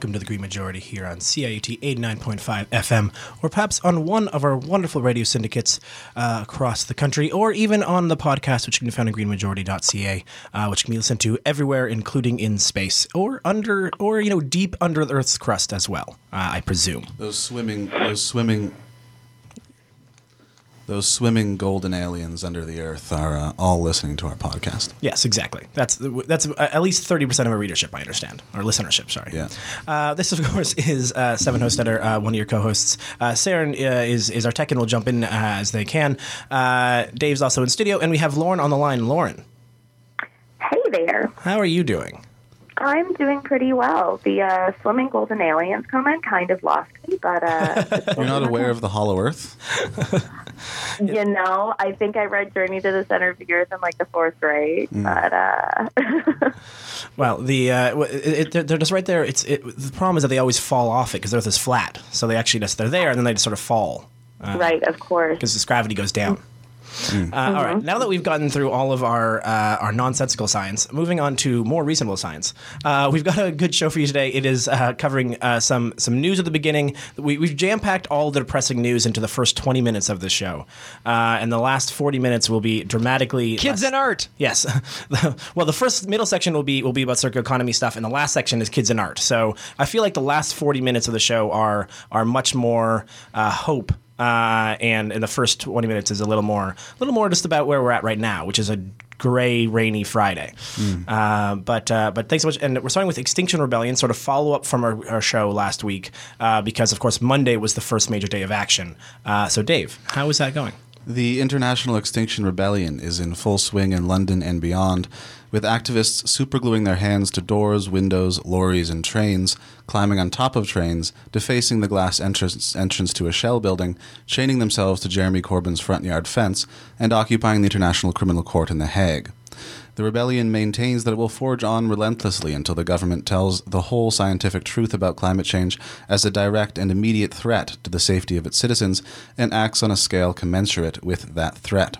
welcome to the Green Majority here on CIUT 89.5 FM, or perhaps on one of our wonderful radio syndicates uh, across the country, or even on the podcast, which can be found at greenmajority.ca, uh, which can be listened to everywhere, including in space, or under, or, you know, deep under the Earth's crust as well, uh, I presume. Those swimming, those swimming, those swimming golden aliens under the earth are uh, all listening to our podcast. Yes, exactly. That's that's uh, at least thirty percent of our readership. I understand, or listenership. Sorry. Yeah. Uh, this, of course, is uh, Seven Host Editor, uh, one of your co-hosts. Uh, Saren uh, is is our tech and will jump in uh, as they can. Uh, Dave's also in studio, and we have Lauren on the line. Lauren, Hey there. how are you doing? I'm doing pretty well. The uh, swimming golden aliens comment kind of lost me, but uh, You're not aware of the Hollow Earth? you know, I think I read Journey to the Center of the Earth in like the fourth grade. But uh, Well, the uh, it, it, they're, they're just right there. It's it, the problem is that they always fall off it because the Earth is flat, so they actually just they're there and then they just sort of fall right, of course. because this gravity goes down. Uh, all right. Now that we've gotten through all of our uh, our nonsensical science, moving on to more reasonable science, uh, we've got a good show for you today. It is uh, covering uh, some some news at the beginning. We, we've jam packed all the depressing news into the first twenty minutes of the show, uh, and the last forty minutes will be dramatically Kids less- and art. Yes. well, the first middle section will be will be about circular economy stuff, and the last section is kids and art. So I feel like the last forty minutes of the show are are much more uh, hope. Uh, and in the first 20 minutes is a little more, a little more just about where we're at right now, which is a gray, rainy Friday. Uh, but uh, but thanks so much. And we're starting with Extinction Rebellion, sort of follow up from our, our show last week, uh, because of course Monday was the first major day of action. Uh, so Dave, how is that going? The International Extinction Rebellion is in full swing in London and beyond, with activists supergluing their hands to doors, windows, lorries, and trains, climbing on top of trains, defacing the glass entrance, entrance to a shell building, chaining themselves to Jeremy Corbyn's front yard fence, and occupying the International Criminal Court in The Hague. The rebellion maintains that it will forge on relentlessly until the government tells the whole scientific truth about climate change as a direct and immediate threat to the safety of its citizens and acts on a scale commensurate with that threat.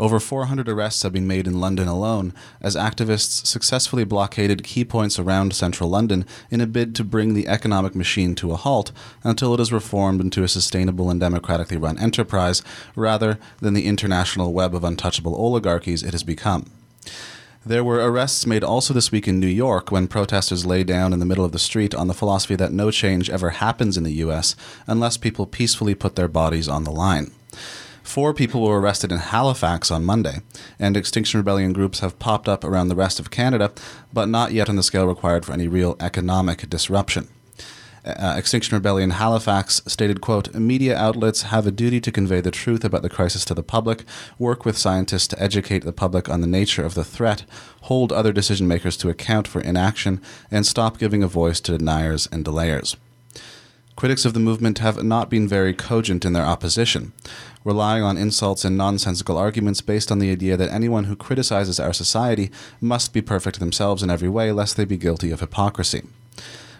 Over 400 arrests have been made in London alone as activists successfully blockaded key points around central London in a bid to bring the economic machine to a halt until it is reformed into a sustainable and democratically run enterprise rather than the international web of untouchable oligarchies it has become. There were arrests made also this week in New York when protesters lay down in the middle of the street on the philosophy that no change ever happens in the U.S. unless people peacefully put their bodies on the line. Four people were arrested in Halifax on Monday, and Extinction Rebellion groups have popped up around the rest of Canada, but not yet on the scale required for any real economic disruption. Uh, Extinction Rebellion Halifax stated, quote, Media outlets have a duty to convey the truth about the crisis to the public, work with scientists to educate the public on the nature of the threat, hold other decision makers to account for inaction, and stop giving a voice to deniers and delayers. Critics of the movement have not been very cogent in their opposition, relying on insults and nonsensical arguments based on the idea that anyone who criticizes our society must be perfect themselves in every way, lest they be guilty of hypocrisy.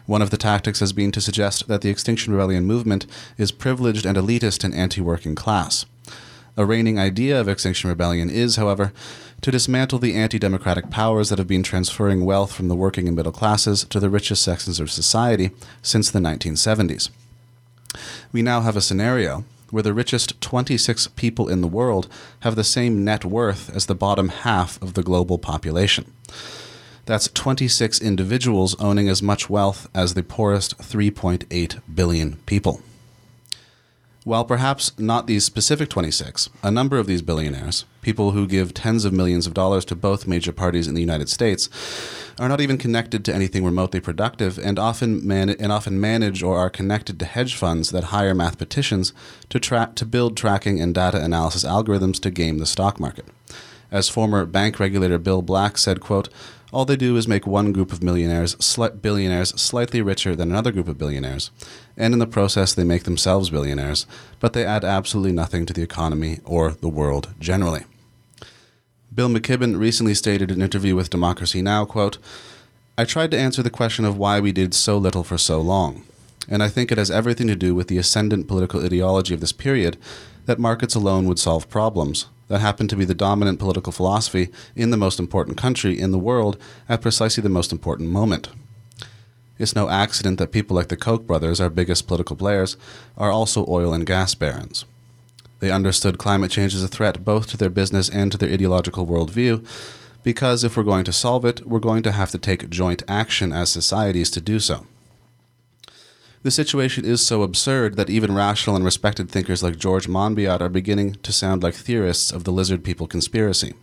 One of the tactics has been to suggest that the Extinction Rebellion movement is privileged and elitist and anti working class. A reigning idea of Extinction Rebellion is, however, to dismantle the anti democratic powers that have been transferring wealth from the working and middle classes to the richest sections of society since the 1970s. We now have a scenario where the richest 26 people in the world have the same net worth as the bottom half of the global population. That's 26 individuals owning as much wealth as the poorest 3.8 billion people. While perhaps not these specific 26, a number of these billionaires, people who give tens of millions of dollars to both major parties in the United States, are not even connected to anything remotely productive and often, man- and often manage or are connected to hedge funds that hire mathematicians to, tra- to build tracking and data analysis algorithms to game the stock market. As former bank regulator Bill Black said, quote, all they do is make one group of millionaires, sli- billionaires, slightly richer than another group of billionaires, and in the process they make themselves billionaires, but they add absolutely nothing to the economy or the world generally. Bill McKibben recently stated in an interview with Democracy Now, quote, I tried to answer the question of why we did so little for so long, and I think it has everything to do with the ascendant political ideology of this period that markets alone would solve problems, that happened to be the dominant political philosophy in the most important country in the world at precisely the most important moment. It's no accident that people like the Koch brothers, our biggest political players, are also oil and gas barons. They understood climate change as a threat both to their business and to their ideological worldview, because if we're going to solve it, we're going to have to take joint action as societies to do so. The situation is so absurd that even rational and respected thinkers like George Monbiot are beginning to sound like theorists of the lizard people conspiracy.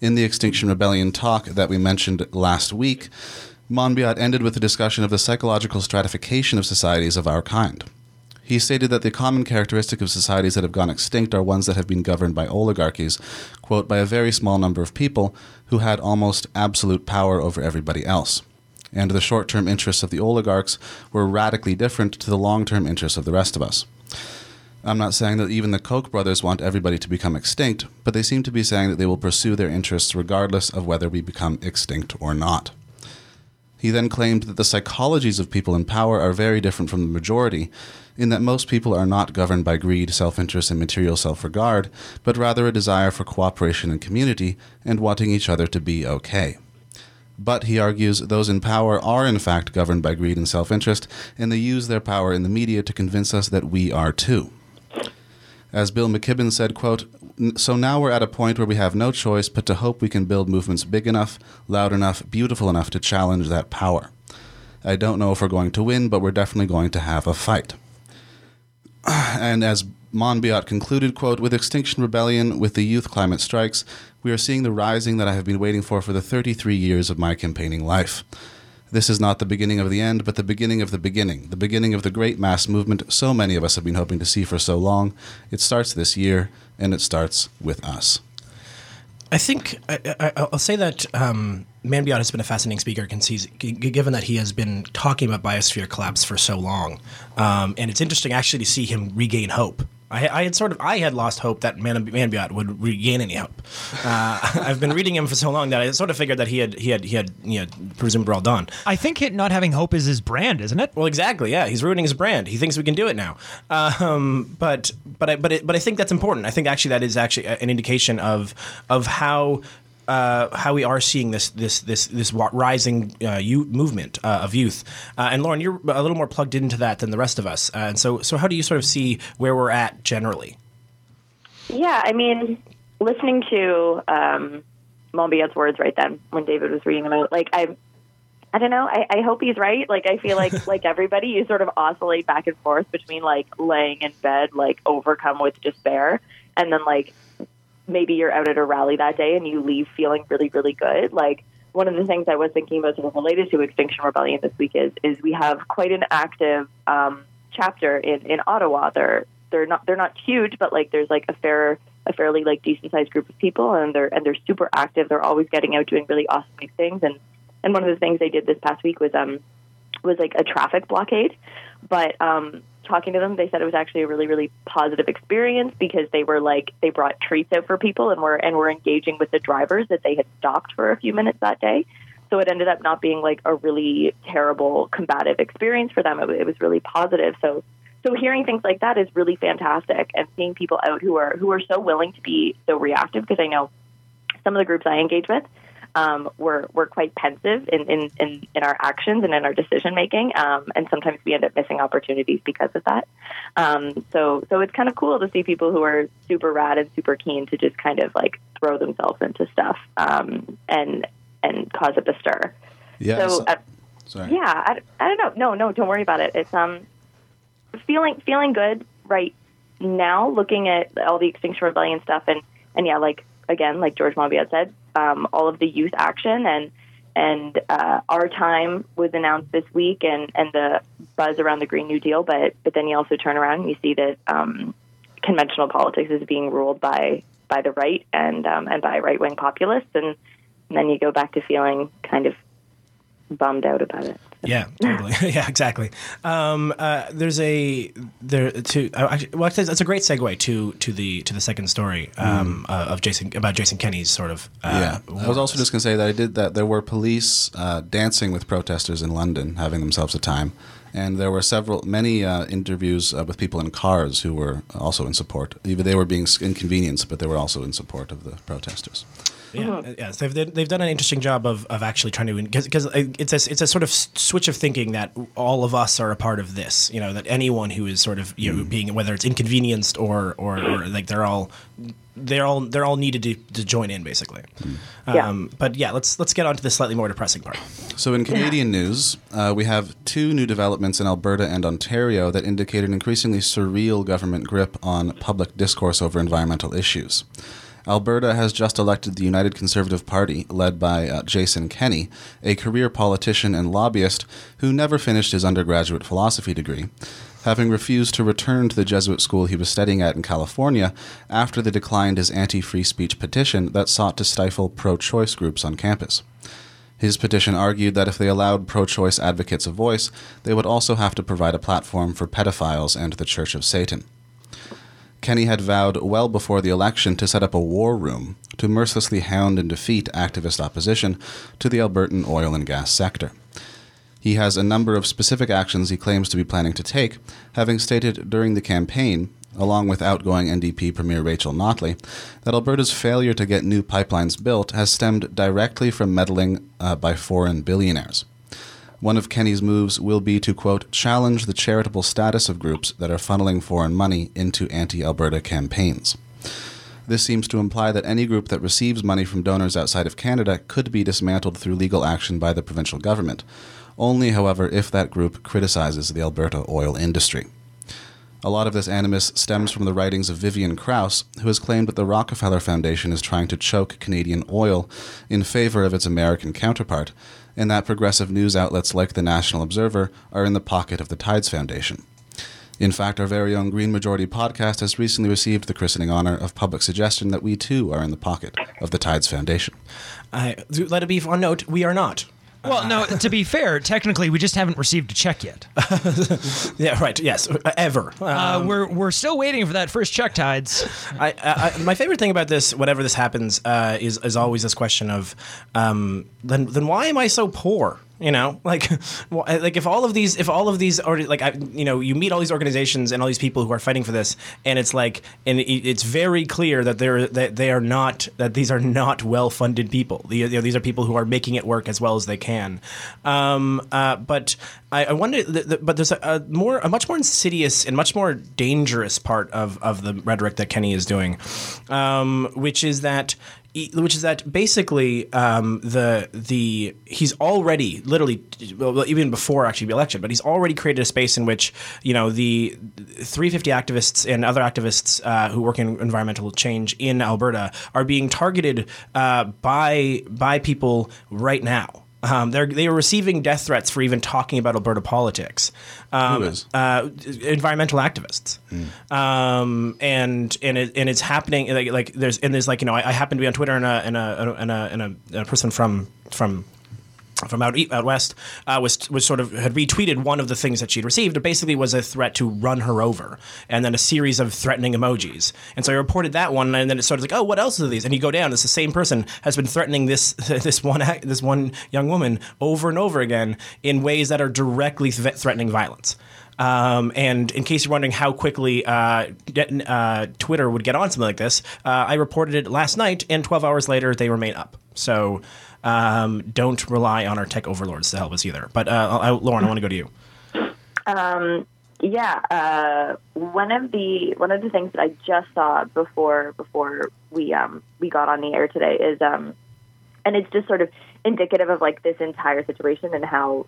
In the Extinction Rebellion talk that we mentioned last week, Monbiot ended with a discussion of the psychological stratification of societies of our kind. He stated that the common characteristic of societies that have gone extinct are ones that have been governed by oligarchies, quote, by a very small number of people who had almost absolute power over everybody else. And the short term interests of the oligarchs were radically different to the long term interests of the rest of us. I'm not saying that even the Koch brothers want everybody to become extinct, but they seem to be saying that they will pursue their interests regardless of whether we become extinct or not. He then claimed that the psychologies of people in power are very different from the majority, in that most people are not governed by greed, self interest, and material self regard, but rather a desire for cooperation and community and wanting each other to be okay. But, he argues, those in power are in fact governed by greed and self interest, and they use their power in the media to convince us that we are too. As Bill McKibben said, quote, So now we're at a point where we have no choice but to hope we can build movements big enough, loud enough, beautiful enough to challenge that power. I don't know if we're going to win, but we're definitely going to have a fight. And as Monbiot concluded, quote, with Extinction Rebellion, with the youth climate strikes, we are seeing the rising that I have been waiting for for the 33 years of my campaigning life. This is not the beginning of the end, but the beginning of the beginning, the beginning of the great mass movement so many of us have been hoping to see for so long. It starts this year, and it starts with us. I think I, will say that um, has been a fascinating speaker, given that he has been talking about biosphere collapse for so long, um, and it's interesting actually to see him regain hope. I, I, had sort of I had lost hope that Man, Monbiot would regain any hope. Uh, I've been reading him for so long that I sort of figured that he had he had he had you know presumably all done. I think it, not having hope is his brand, isn't it? Well, exactly. Yeah, he's ruining his brand. He thinks we can do it now. Um, but but I, but it, but I think that's important. I think actually that is actually an indication of of how uh, how we are seeing this this this this rising uh, youth movement uh, of youth. Uh, and Lauren, you're a little more plugged into that than the rest of us. Uh, and so, so how do you sort of see where we're at generally? Yeah, I mean, listening to um, Monbiot's words right then when David was reading them out, like I. I don't know. I, I hope he's right. Like I feel like like everybody, you sort of oscillate back and forth between like laying in bed, like overcome with despair, and then like maybe you're out at a rally that day and you leave feeling really, really good. Like one of the things I was thinking about sort of related to Extinction Rebellion this week is is we have quite an active um, chapter in, in Ottawa. They're they're not they're not huge, but like there's like a fair a fairly like decent sized group of people and they're and they're super active. They're always getting out doing really awesome things and and one of the things they did this past week was um was like a traffic blockade. But um talking to them, they said it was actually a really, really positive experience because they were like they brought treats out for people and were and were engaging with the drivers that they had stopped for a few minutes that day. So it ended up not being like a really terrible combative experience for them. It, it was really positive. So so hearing things like that is really fantastic, and seeing people out who are who are so willing to be so reactive because I know some of the groups I engage with um, we're we're quite pensive in, in, in, in, our actions and in our decision making, um, and sometimes we end up missing opportunities because of that. Um, so so it's kind of cool to see people who are super rad and super keen to just kind of like throw themselves into stuff um, and and cause a stir. Yeah. So, uh, sorry. Yeah, I, I don't know. No, no, don't worry about it. It's um feeling feeling good right now, looking at all the Extinction Rebellion stuff, and and yeah, like again, like George Monbiot said, um, all of the youth action and and uh, our time was announced this week and, and the buzz around the Green New Deal. But but then you also turn around and you see that um, conventional politics is being ruled by by the right and um, and by right wing populists, and, and then you go back to feeling kind of bummed out about it. Yeah, totally. yeah, exactly. Um, uh, there's a there to uh, well, that's a great segue to to the to the second story um, mm. uh, of Jason about Jason Kenney's sort of. Uh, yeah, I was also just going to say that I did that. There were police uh, dancing with protesters in London, having themselves a time, and there were several many uh, interviews with people in cars who were also in support. Even they were being inconvenienced, but they were also in support of the protesters. Yeah, uh-huh. uh, yeah. So they've, they've done an interesting job of, of actually trying to because uh, it's a it's a sort of switch of thinking that all of us are a part of this. You know that anyone who is sort of you know mm. being whether it's inconvenienced or or, or like they're all they're all they're all needed to, to join in basically. Mm. Yeah. Um, but yeah, let's let's get on to the slightly more depressing part. So, in Canadian news, uh, we have two new developments in Alberta and Ontario that indicate an increasingly surreal government grip on public discourse over environmental issues. Alberta has just elected the United Conservative Party, led by uh, Jason Kenney, a career politician and lobbyist who never finished his undergraduate philosophy degree, having refused to return to the Jesuit school he was studying at in California after they declined his anti free speech petition that sought to stifle pro choice groups on campus. His petition argued that if they allowed pro choice advocates a voice, they would also have to provide a platform for pedophiles and the Church of Satan. Kenney had vowed well before the election to set up a war room to mercilessly hound and defeat activist opposition to the Albertan oil and gas sector. He has a number of specific actions he claims to be planning to take, having stated during the campaign, along with outgoing NDP Premier Rachel Notley, that Alberta's failure to get new pipelines built has stemmed directly from meddling uh, by foreign billionaires. One of Kenney's moves will be to, quote, challenge the charitable status of groups that are funneling foreign money into anti Alberta campaigns. This seems to imply that any group that receives money from donors outside of Canada could be dismantled through legal action by the provincial government. Only, however, if that group criticizes the Alberta oil industry. A lot of this animus stems from the writings of Vivian Krause, who has claimed that the Rockefeller Foundation is trying to choke Canadian oil in favor of its American counterpart, and that progressive news outlets like the National Observer are in the pocket of the Tides Foundation. In fact, our very own Green Majority podcast has recently received the christening honor of public suggestion that we too are in the pocket of the Tides Foundation. Let it be on note, we are not. Well, no, to be fair, technically, we just haven't received a check yet. Yeah, right. Yes, uh, ever. Uh, we're we're still waiting for that first check tides. I, I, I- my favorite thing about this, whenever this happens, uh, is is always this question of, um, then then why am I so poor? You know, like, well, like if all of these, if all of these, or like, I, you know, you meet all these organizations and all these people who are fighting for this, and it's like, and it, it's very clear that they're that they are not that these are not well funded people. The, you know, these are people who are making it work as well as they can. Um, uh, but I, I wonder, th- th- but there's a, a more, a much more insidious and much more dangerous part of of the rhetoric that Kenney is doing, um, which is that which is that basically um, the the he's already literally well, even before actually the election, but he's already created a space in which you know the 350 activists and other activists uh, who work in environmental change in Alberta are being targeted uh, by by people right now. Um, they're they are receiving death threats for even talking about Alberta politics. Um, Who is? uh, environmental activists, um, and and it, and it's happening like, like there's and there's like you know I, I happen to be on Twitter and a and a and a, and a, and a person from from from out out west uh, was was sort of had retweeted one of the things that she'd received. It basically was a threat to run her over, and then a series of threatening emojis. And so I reported that one, and then it started like, oh, what else are these? And you go down, it's the same person has been threatening this this one this one young woman over and over again in ways that are directly th- threatening violence. Um, and in case you're wondering how quickly uh, uh, Twitter would get on something like this, uh, I reported it last night, and 12 hours later they remain up. So um, don't rely on our tech overlords to help us either. But uh, I, Lauren, I want to go to you. Yeah, uh, one of the one of the things that I just saw before before we um, we got on the air today is, um, and it's just sort of indicative of like this entire situation and how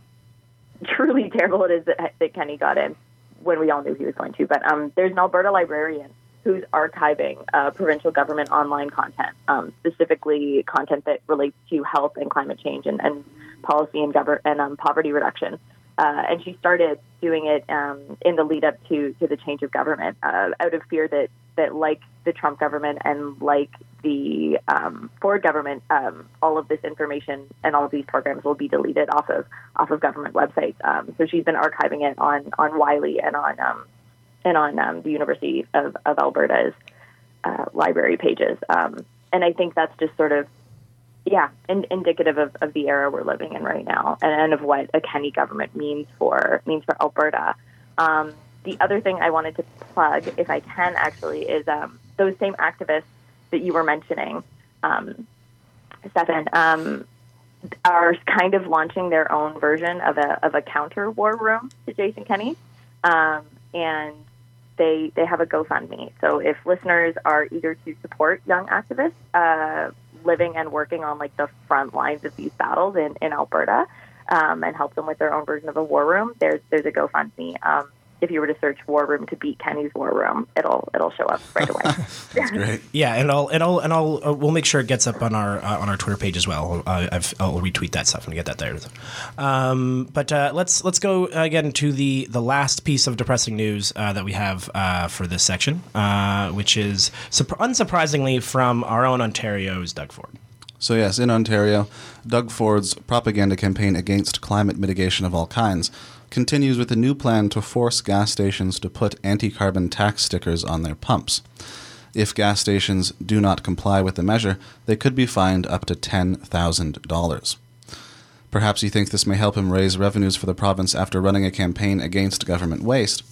truly terrible it is that, that Kenney got in when we all knew he was going to. But um, there's an Alberta librarian who's archiving uh, provincial government online content, um, specifically content that relates to health and climate change and, and policy and, gover- and um, poverty reduction. Uh, and she started doing it um, in the lead up to, to the change of government uh, out of fear that, that, like the Trump government and like the um, Ford government, um, all of this information and all of these programs will be deleted off of off of government websites. Um, so she's been archiving it on on Wiley and on on um, the University of, of Alberta's uh, library pages. Um, and I think that's just sort of yeah, in, indicative of, of the era we're living in right now, and, and of what a Kenney government means for means for Alberta. Um, the other thing I wanted to plug, if I can actually, is um, those same activists that you were mentioning. Um, Stefan, um, are kind of launching their own version of a of a counter war room to Jason Kenney, um, and they they have a GoFundMe. So if listeners are eager to support young activists uh, living and working on like the front lines of these battles in in Alberta, um, and help them with their own version of a war room, there's there's a GoFundMe. Um, if you were to search "war room" to beat Kenney's war room, it'll it'll show up right away. That's great. Yeah, and I'll and I'll and I'll uh, we'll make sure it gets up on our uh, on our Twitter page as well. Uh, I've, I'll retweet that stuff and get that there. Um, but uh, let's let's go again to the the last piece of depressing news uh, that we have uh, for this section, uh, which is sup- unsurprisingly from our own Ontario's Doug Ford. So, yes, in Ontario, Doug Ford's propaganda campaign against climate mitigation of all kinds continues with a new plan to force gas stations to put anti carbon tax stickers on their pumps. If gas stations do not comply with the measure, they could be fined up to $10,000. Perhaps he thinks this may help him raise revenues for the province after running a campaign against government waste,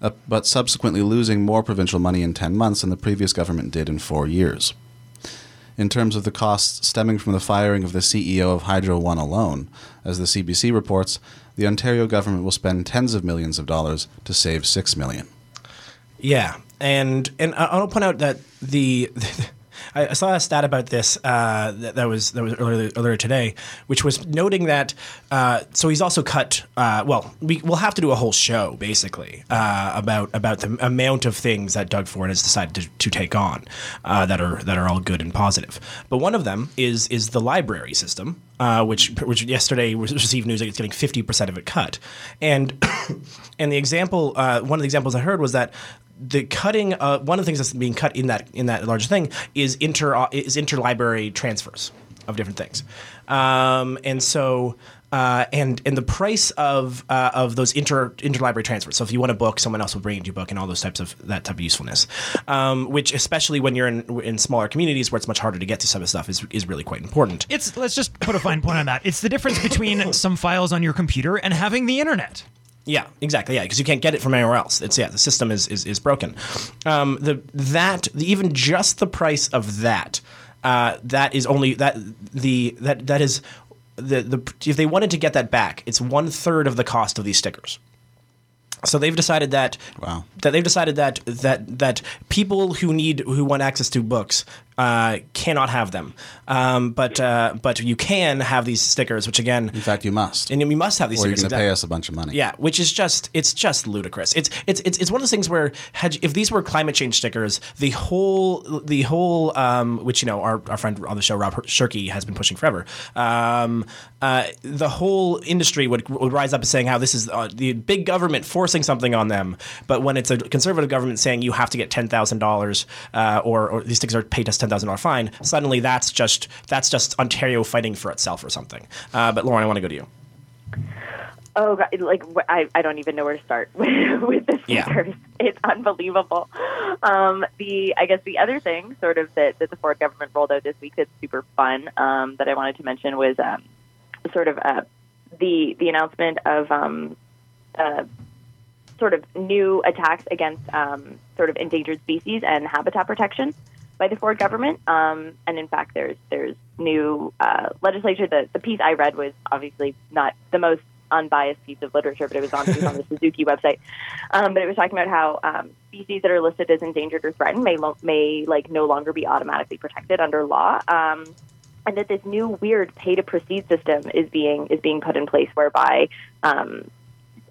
uh, but subsequently losing more provincial money in 10 months than the previous government did in four years in terms of the costs stemming from the firing of the CEO of Hydro One alone. As the CBC reports, the Ontario government will spend tens of millions of dollars to save six million. Yeah, and and I'll point out that the. I I saw a stat about this uh, that, that was that was earlier, earlier today, which was noting that. Uh, so he's also cut. Uh, well, we, we'll have to do a whole show basically uh, about about the amount of things that Doug Ford has decided to, to take on uh, that are that are all good and positive. But one of them is is the library system, uh, which which yesterday received news that it's getting fifty percent of it cut, and and the example one of the examples I heard was that the cutting uh, one of the things that's being cut in that in that large thing is inter is interlibrary transfers of different things um, and so uh, and and the price of uh, of those inter interlibrary transfers. So if you want a book, someone else will bring you a book, and all those types of that type of usefulness. Um, which especially when you're in in smaller communities where it's much harder to get to some of stuff is is really quite important. It's let's just put a fine point on that. It's the difference between some files on your computer and having the internet. Yeah, exactly. Yeah, because you can't get it from anywhere else. It's yeah, the system is is, is broken. Um, the that the, even just the price of that uh, that is only that the that that is the the if they wanted to get that back, it's one third of the cost of these stickers. So they've decided that Wow. that they've decided that that that people who need who want access to books uh, cannot have them, um, but uh, but you can have these stickers, which again, In fact, you must. and you must have these or you're going to pay us a bunch of money. Yeah, which is just it's just ludicrous. It's it's it's, it's one of those things where had, if these were climate change stickers, the whole the whole um, which you know our, our friend on the show Rob Shirky has been pushing forever. Um, uh, the whole industry would, would rise up and saying how this is uh, the big government forcing something on them, but when it's a conservative government saying you have to get ten thousand uh, dollars or or these stickers are paid us ten thousand dollar fine, suddenly that's just that's just Ontario fighting for itself or something. Uh, but Lauren, I want to go to you. Oh, God, like I, I don't even know where to start with, with the Yeah. It's unbelievable. Um, the I guess the other thing, sort of that, that the Ford government rolled out this week that's super fun um, that I wanted to mention was um, sort of uh, the the announcement of um, uh, sort of new attacks against um, sort of endangered species and habitat protection by the Ford government. Um, and in fact, there's there's new uh, legislation. The the piece I read was obviously not the most unbiased piece of literature, but it was on, it was on the Suzuki website. Um, but it was talking about how um, species that are listed as endangered or threatened may lo- may like no longer be automatically protected under law. Um, and that this new weird pay to proceed system is being is being put in place, whereby um,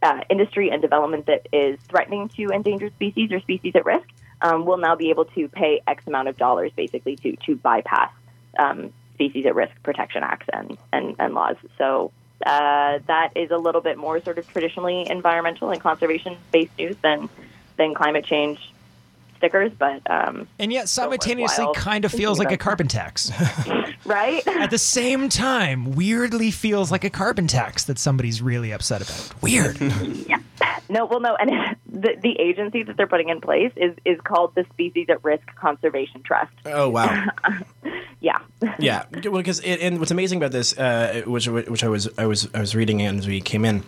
uh, industry and development that is threatening to endangered species or species at risk um, will now be able to pay X amount of dollars, basically, to to bypass um, species at risk protection acts and and, and laws. So. Uh, that is a little bit more sort of traditionally environmental and conservation based news than than climate change stickers, but um, And yet simultaneously kind of feels like a carbon tax. right. At the same time, weirdly feels like a carbon tax that somebody's really upset about. Weird. No, well, no, and the the agency that they're putting in place is is called the Species at Risk Conservation Trust. Oh wow. Yeah, yeah, well, because and what's amazing about this, uh, which which I was I was I was reading as we came in,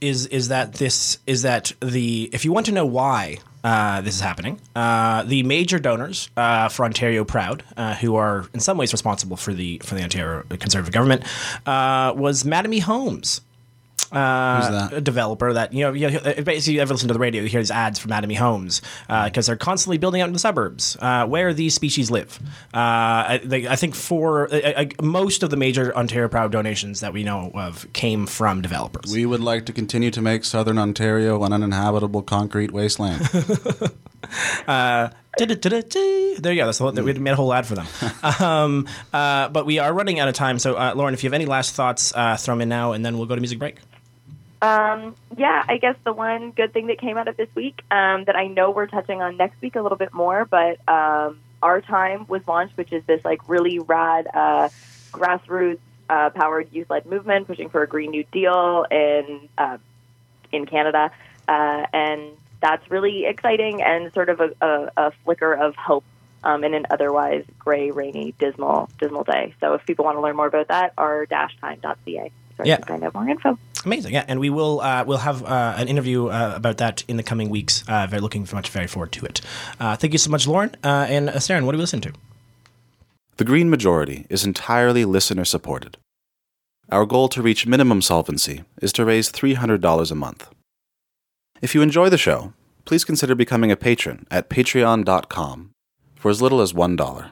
is is that this is that the if you want to know why uh, this is happening. Uh, the major donors uh, for Ontario Proud, uh, who are in some ways responsible for the for the Ontario Conservative government, uh, was Mattamy Homes. Uh, Who's that? A developer that you know, you know, basically, you ever listen to the radio, you hear these ads from Mattamy Homes because they're constantly building out in the suburbs uh, where these species live. Uh, I, they, I think for uh, uh, most of the major Ontario Proud donations that we know of came from developers. We would like to continue to make southern Ontario an uninhabitable concrete wasteland. Da-da-da-da-da. There you go. That's the whole, we made a whole ad for them. um, uh, but we are running out of time. So, uh, Lauren, if you have any last thoughts, uh, throw them in now, and then we'll go to music break. Um, yeah, I guess the one good thing that came out of this week um, that I know we're touching on next week a little bit more, but um, Our Time was launched, which is this like really rad uh, grassroots uh, powered youth led movement pushing for a Green New Deal in uh, in Canada, uh, and that's really exciting and sort of a, a, a flicker of hope. Um, in an otherwise gray, rainy, dismal, dismal day. So, if people want to learn more about that, r-time.ca. So Yeah. I can find out more info. Amazing, yeah, and we will uh, we'll have uh, an interview uh, about that in the coming weeks. Uh, very looking much very forward to it. Uh, thank you so much, Lauren uh, and uh, Saren. What do we listen to? The Green Majority is entirely listener supported. Our goal to reach minimum solvency is to raise $300 a month. If you enjoy the show, please consider becoming a patron at patreon.com for as little as $1.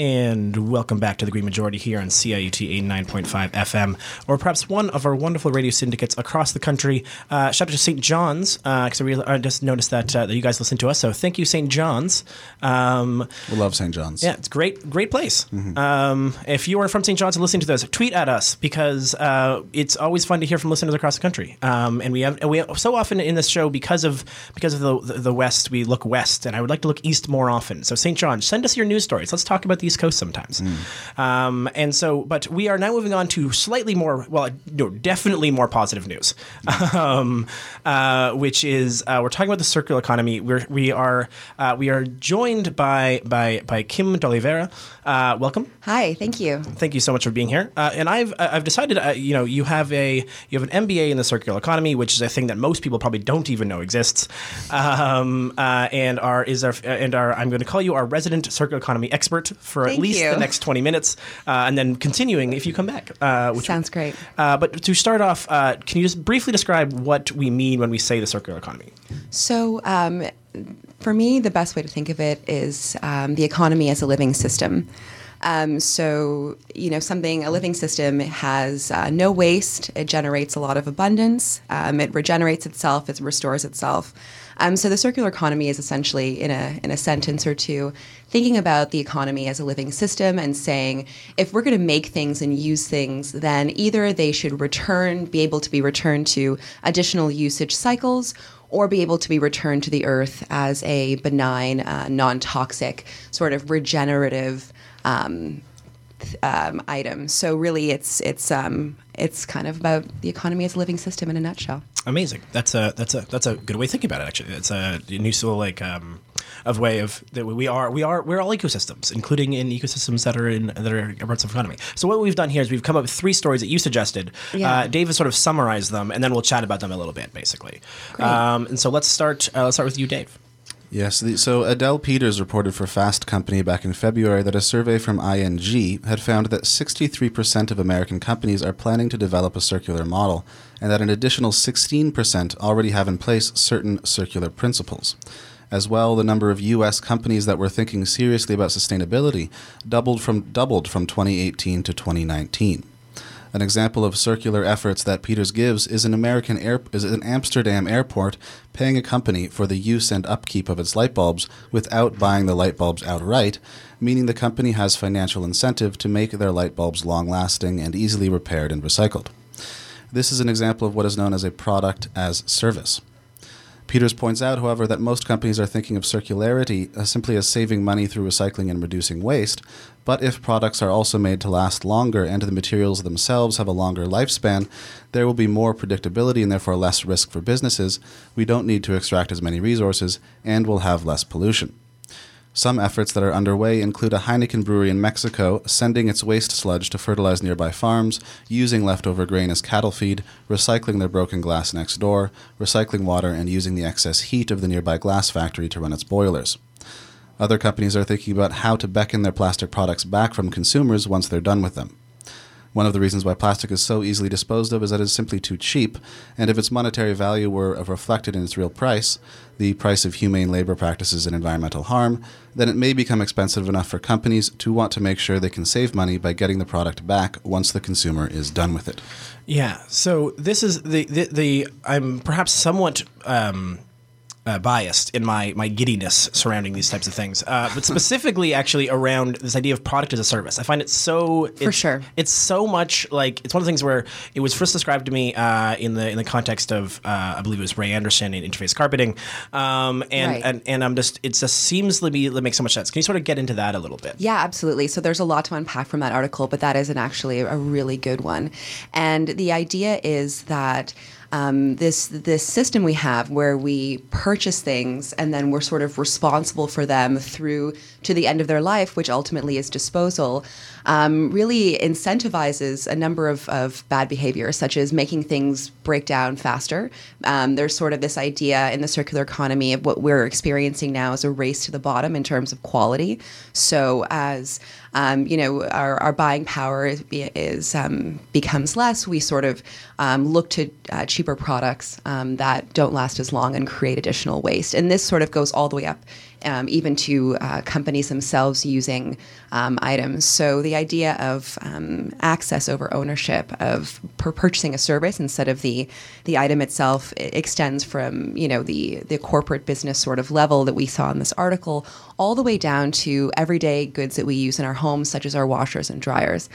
And welcome back to the Green Majority here on CIUT 89.5 FM, or perhaps one of our wonderful radio syndicates across the country. Uh, shout out to St. John's, because I, really, I just noticed that, uh, that you guys listen to us. So thank you, St. John's. Um, We love St. John's. yeah, it's great, great place. Um, if you are from St. John's and listening to this, tweet at us because uh, it's always fun to hear from listeners across the country. Um, and we have we have, so often in this show because of because of the, the the West, we look west, and I would like to look east more often. So St. John's, send us your news stories. Let's talk about the East Coast sometimes. Um, and so, but we are now moving on to slightly more, well, no, definitely more positive news, um, uh, which is uh, we're talking about the circular economy. We're we are uh, we are joined by by by Kim D'Oliveira. Uh, welcome. Hi, thank you. Thank you so much for being here. Uh, and I've I've decided, uh, you know, you have a you have an MBA in the circular economy, which is a thing that most people probably don't even know exists. Um, uh, and are is our and our I'm going to call you our resident circular economy expert for at Thank least you. the next 20 minutes, uh, and then continuing if you come back. Uh, which, Sounds great. Uh, but to start off, uh, can you just briefly describe what we mean when we say the circular economy? So, um, for me, the best way to think of it is um, the economy as a living system. Um, so, you know, something, a living system has uh, no waste, it generates a lot of abundance, um, it regenerates itself, it restores itself. Um, so, the circular economy is essentially, in a, in a sentence or two, thinking about the economy as a living system and saying if we're going to make things and use things, then either they should return, be able to be returned to additional usage cycles, or be able to be returned to the earth as a benign, uh, non toxic, sort of regenerative um, um, item. So really, it's it's um, it's kind of about the economy as a living system in a nutshell. Amazing. That's a that's a that's a good way of thinking about it. Actually, it's a new sort of like um, of way of that we are we are we're all ecosystems, including in ecosystems that are in that are parts of economy. So what we've done here is we've come up with three stories that you suggested. Yeah. Uh, Dave has sort of summarized them, and then we'll chat about them a little bit, basically. Great. Um, and so let's start. Uh, let's start with you, Dave. Yes, the, so Adele Peters reported for Fast Company back in February that a survey from ING had found that 63% of American companies are planning to develop a circular model, and that an additional 16% already have in place certain circular principles. As well, the number of U.S. companies that were thinking seriously about sustainability doubled from doubled from 2018 to 2019. An example of circular efforts that Peters gives is an American air, is an Amsterdam airport paying a company for the use and upkeep of its light bulbs without buying the light bulbs outright, meaning the company has financial incentive to make their light bulbs long-lasting and easily repaired and recycled. This is an example of what is known as a product as service. Peters points out, however, that most companies are thinking of circularity uh, simply as saving money through recycling and reducing waste, but if products are also made to last longer and the materials themselves have a longer lifespan, there will be more predictability and therefore less risk for businesses. We don't need to extract as many resources, and we'll have less pollution. Some efforts that are underway include a Heineken brewery in Mexico sending its waste sludge to fertilize nearby farms, using leftover grain as cattle feed, recycling their broken glass next door, recycling water, and using the excess heat of the nearby glass factory to run its boilers. Other companies are thinking about how to beckon their plastic products back from consumers once they're done with them. One of the reasons why plastic is so easily disposed of is that it is simply too cheap, and if its monetary value were reflected in its real price, the price of humane labor practices and environmental harm, then it may become expensive enough for companies to want to make sure they can save money by getting the product back once the consumer is done with it. Yeah. So this is the the, the I'm perhaps somewhat um, uh, biased in my my giddiness surrounding these types of things, uh, but specifically actually around this idea of product as a service. I find it so it's, sure. It's so much like it's one of the things where it was first described to me uh, in the in the context of uh, I believe it was Ray Anderson in Interface Carpeting, um, and, Right. and and I'm just it just seems to be it makes so much sense. Can you sort of get into that a little bit? Yeah, absolutely. So there's a lot to unpack from that article, but that isn't actually a really good one. And the idea is that um, this this system we have where we purchase things and then we're sort of responsible for them through to the end of their life, which ultimately is disposal, um, really incentivizes a number of, of bad behaviors, such as making things break down faster. Um, there's sort of this idea in the circular economy of what we're experiencing now as a race to the bottom in terms of quality. So as um, you know, our, our buying power is, um, becomes less. We sort of um, look to uh, cheaper products um, that don't last as long and create additional waste. And this sort of goes all the way up um, even to uh, companies themselves using um, items. So the idea of um, access over ownership of per purchasing a service instead of the the item itself it extends from you know the the corporate business sort of level that we saw in this article all the way down to everyday goods that we use in our homes, such as our washers and dryers.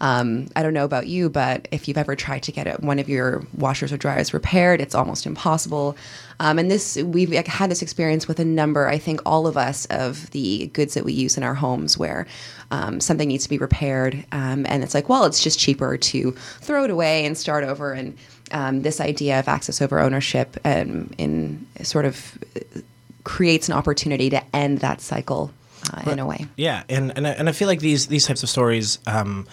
Um, I don't know about you, but if you've ever tried to get it, one of your washers or dryers repaired, it's almost impossible. Um, and this, we've had this experience with a number, I think all of us, of the goods that we use in our homes where um, something needs to be repaired. Um, and it's like, well, it's just cheaper to throw it away and start over. And um, this idea of access over ownership um, in sort of creates an opportunity to end that cycle uh, in a way. Yeah, and and I, and I feel like these these types of stories. Um,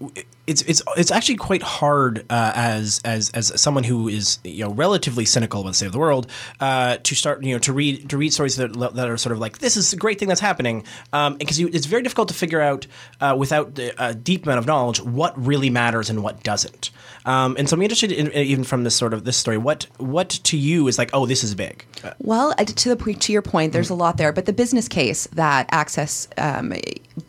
C'est it's it's it's actually quite hard uh, as as as someone who is you know relatively cynical about the state of the world uh, to start you know to read to read stories that that are sort of like this is a great thing that's happening because you it's very difficult to figure out uh, without a deep amount of knowledge what really matters and what doesn't. Um, and so I'm interested in, even from this sort of this story what what to you is like oh this is big? Uh, Well, uh, to the to your point, there's a lot there, but the business case that access um,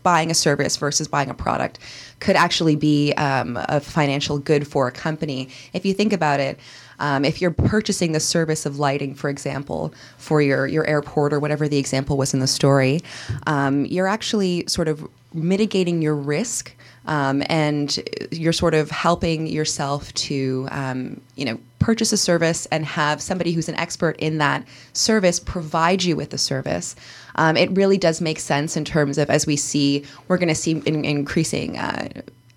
buying a service versus buying a product could actually be um, a financial good for a company. If you think about it, um, if you're purchasing the service of lighting, for example, for your your airport or whatever the example was in the story, um, you're actually sort of mitigating your risk. Um, and you're sort of helping yourself to, um, you know, purchase a service and have somebody who's an expert in that service provide you with the service. Um, it really does make sense in terms of as we see, we're going to see in, increasing. Uh,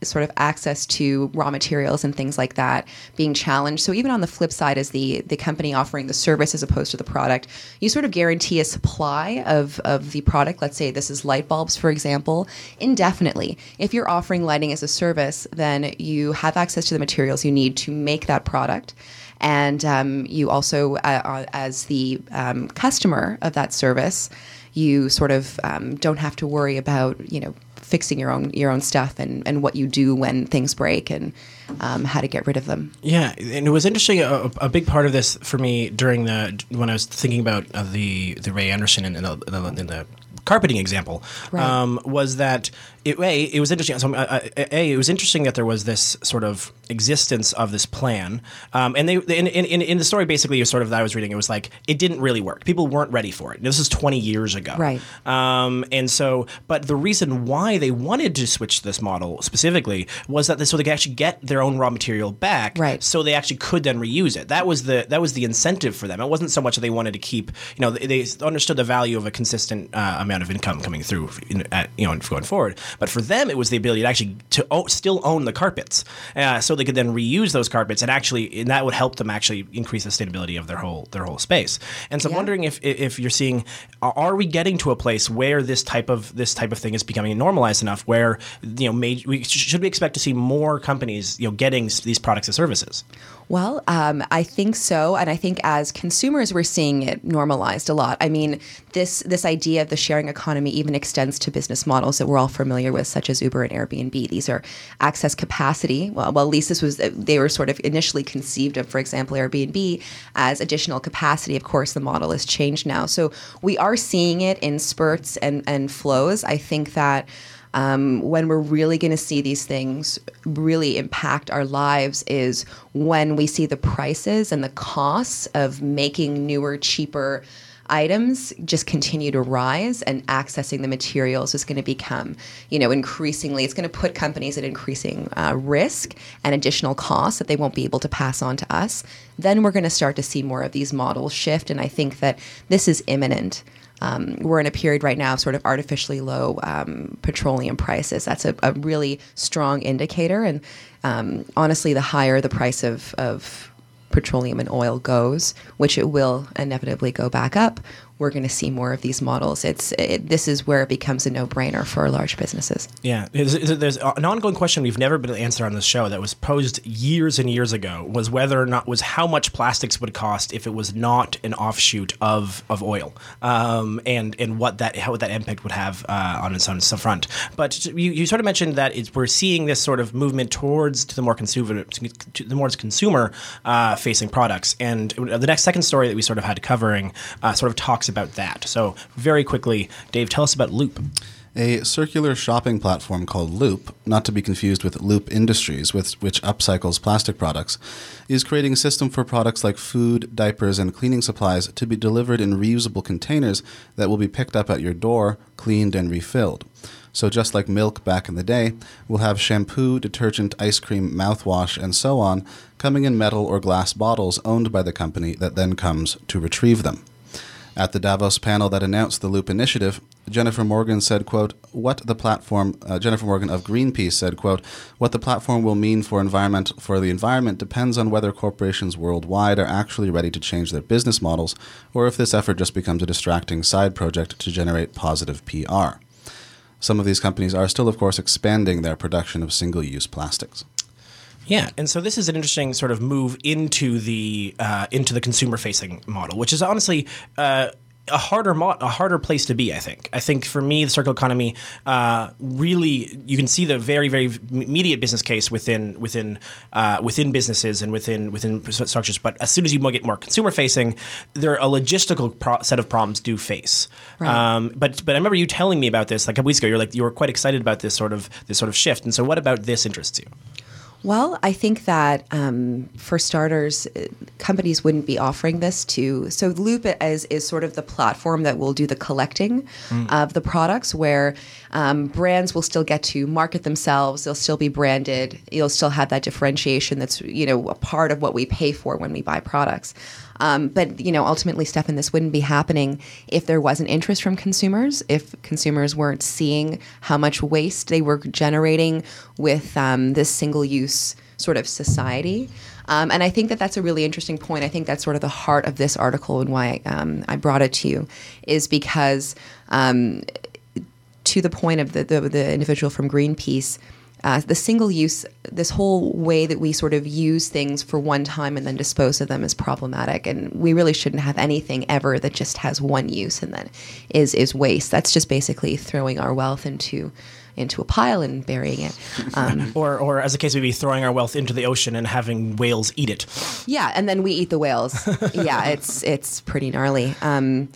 sort of access to raw materials and things like that being challenged. So even on the flip side, as the the company offering the service as opposed to the product, you sort of guarantee a supply of of the product. Let's say this is light bulbs, for example, indefinitely. If you're offering lighting as a service, then you have access to the materials you need to make that product. And um, you also, uh, uh, as the um, customer of that service, you sort of um, don't have to worry about you know fixing your own your own stuff and, and what you do when things break and um, how to get rid of them. Yeah, and it was interesting. A, a big part of this for me during the when I was thinking about uh, the the Ray Anderson and the, the, in the carpeting example Right. um, was that it, a it was interesting. So, uh, uh, a it was interesting that there was this sort of existence of this plan, um, and they in, in, in the story basically sort of that I was reading it was like it didn't really work. People weren't ready for it. This is twenty years ago, Right. um, and so, but the reason why they wanted to switch this model specifically was that they, so they could actually get their own raw material back, Right. So they actually could then reuse it. That was the that was the incentive for them. It wasn't so much that they wanted to keep, you know, they, they understood the value of a consistent uh, amount of income coming through, in, at, you know, going forward. But for them, it was the ability to actually to o- still own the carpets. Uh, so they could then reuse those carpets and actually and that would help them actually increase the sustainability of their whole their whole space. And so I'm wondering if if you're seeing are we getting to a place where this type of this type of thing is becoming normalized enough where you know major, we should we expect to see more companies you know getting these products and services? Well, um, I think so, and I think as consumers, we're seeing it normalized a lot. I mean, this this idea of the sharing economy even extends to business models that we're all familiar with, such as Uber and Airbnb. These are access capacity. Well, well, at least this was they were sort of initially conceived of, for example, Airbnb as additional capacity. Of course, the model has changed now, so we are seeing it in spurts and and flows. I think that um, when we're really going to see these things really impact our lives is when we see the prices and the costs of making newer, cheaper items just continue to rise and accessing the materials is going to become you know increasingly it's going to put companies at increasing uh, risk and additional costs that they won't be able to pass on to us then we're going to start to see more of these models shift and i think that this is imminent um, we're in a period right now of sort of artificially low um, petroleum prices. That's a, a really strong indicator. And um, honestly, the higher the price of, of petroleum and oil goes, which it will inevitably go back up, we're going to see more of these models. It's it, this is where it becomes a no-brainer for large businesses. Yeah, there's an ongoing question we've never been able to answer on this show that was posed years and years ago was whether or not was how much plastics would cost if it was not an offshoot of of oil, um, and and what that how that impact would have uh, on its own front. But you, you sort of mentioned that it's, we're seeing this sort of movement towards to the more consumer to the more consumer uh, facing products, and the next second story that we sort of had covering uh, sort of talks about that. So very quickly, Dave, tell us about Loop. A circular shopping platform called Loop, not to be confused with Loop Industries, which upcycles plastic products, is creating a system for products like food, diapers, and cleaning supplies to be delivered in reusable containers that will be picked up at your door, cleaned, and refilled. So, just like milk back in the day, we'll have shampoo, detergent, ice cream, mouthwash, and so on coming in metal or glass bottles owned by the company that then comes to retrieve them. At the Davos panel that announced the Loop initiative, Jennifer Morgan said, quote, what the platform, uh, Jennifer Morgan of Greenpeace said, quote, what the platform will mean for environment, for the environment depends on whether corporations worldwide are actually ready to change their business models or if this effort just becomes a distracting side project to generate positive PR. Some of these companies are still, of course, expanding their production of single-use plastics. Yeah, and so this is an interesting sort of move into the uh, into the consumer facing model, which is honestly. Uh, a harder mo- a harder place to be, I think. I think for me, the circular economy uh, really you can see the very very immediate business case within within uh, within businesses and within within structures. But as soon as you get more consumer facing, there are a logistical pro- set of problems do face. Right. Um, but but I remember you telling me about this like a couple weeks ago. You're like you were quite excited about this sort of this sort of shift. And so, what about this interests you? Well, I think that um, for starters, uh, companies wouldn't be offering this to. So Loop is is sort of the platform that will do the collecting of the products, where um, brands will still get to market themselves. They'll still be branded. You'll still have that differentiation. That's you know a part of what we pay for when we buy products. Um, but you know, ultimately, Stefan, this wouldn't be happening if there wasn't interest from consumers. If consumers weren't seeing how much waste they were generating with um, this single-use sort of society. Um, and I think that that's a really interesting point. I think that's sort of the heart of this article and why um, I brought it to you, is because um, to the point of the, the, the individual from Greenpeace, uh, the single use, this whole way that we sort of use things for one time and then dispose of them is problematic. And we really shouldn't have anything ever that just has one use and then is, is waste. That's just basically throwing our wealth into into a pile and burying it. Um, Or, or as a case may be, throwing our wealth into the ocean and having whales eat it. yeah, and then we eat the whales. yeah, it's it's pretty gnarly. Um,